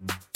you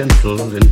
gentle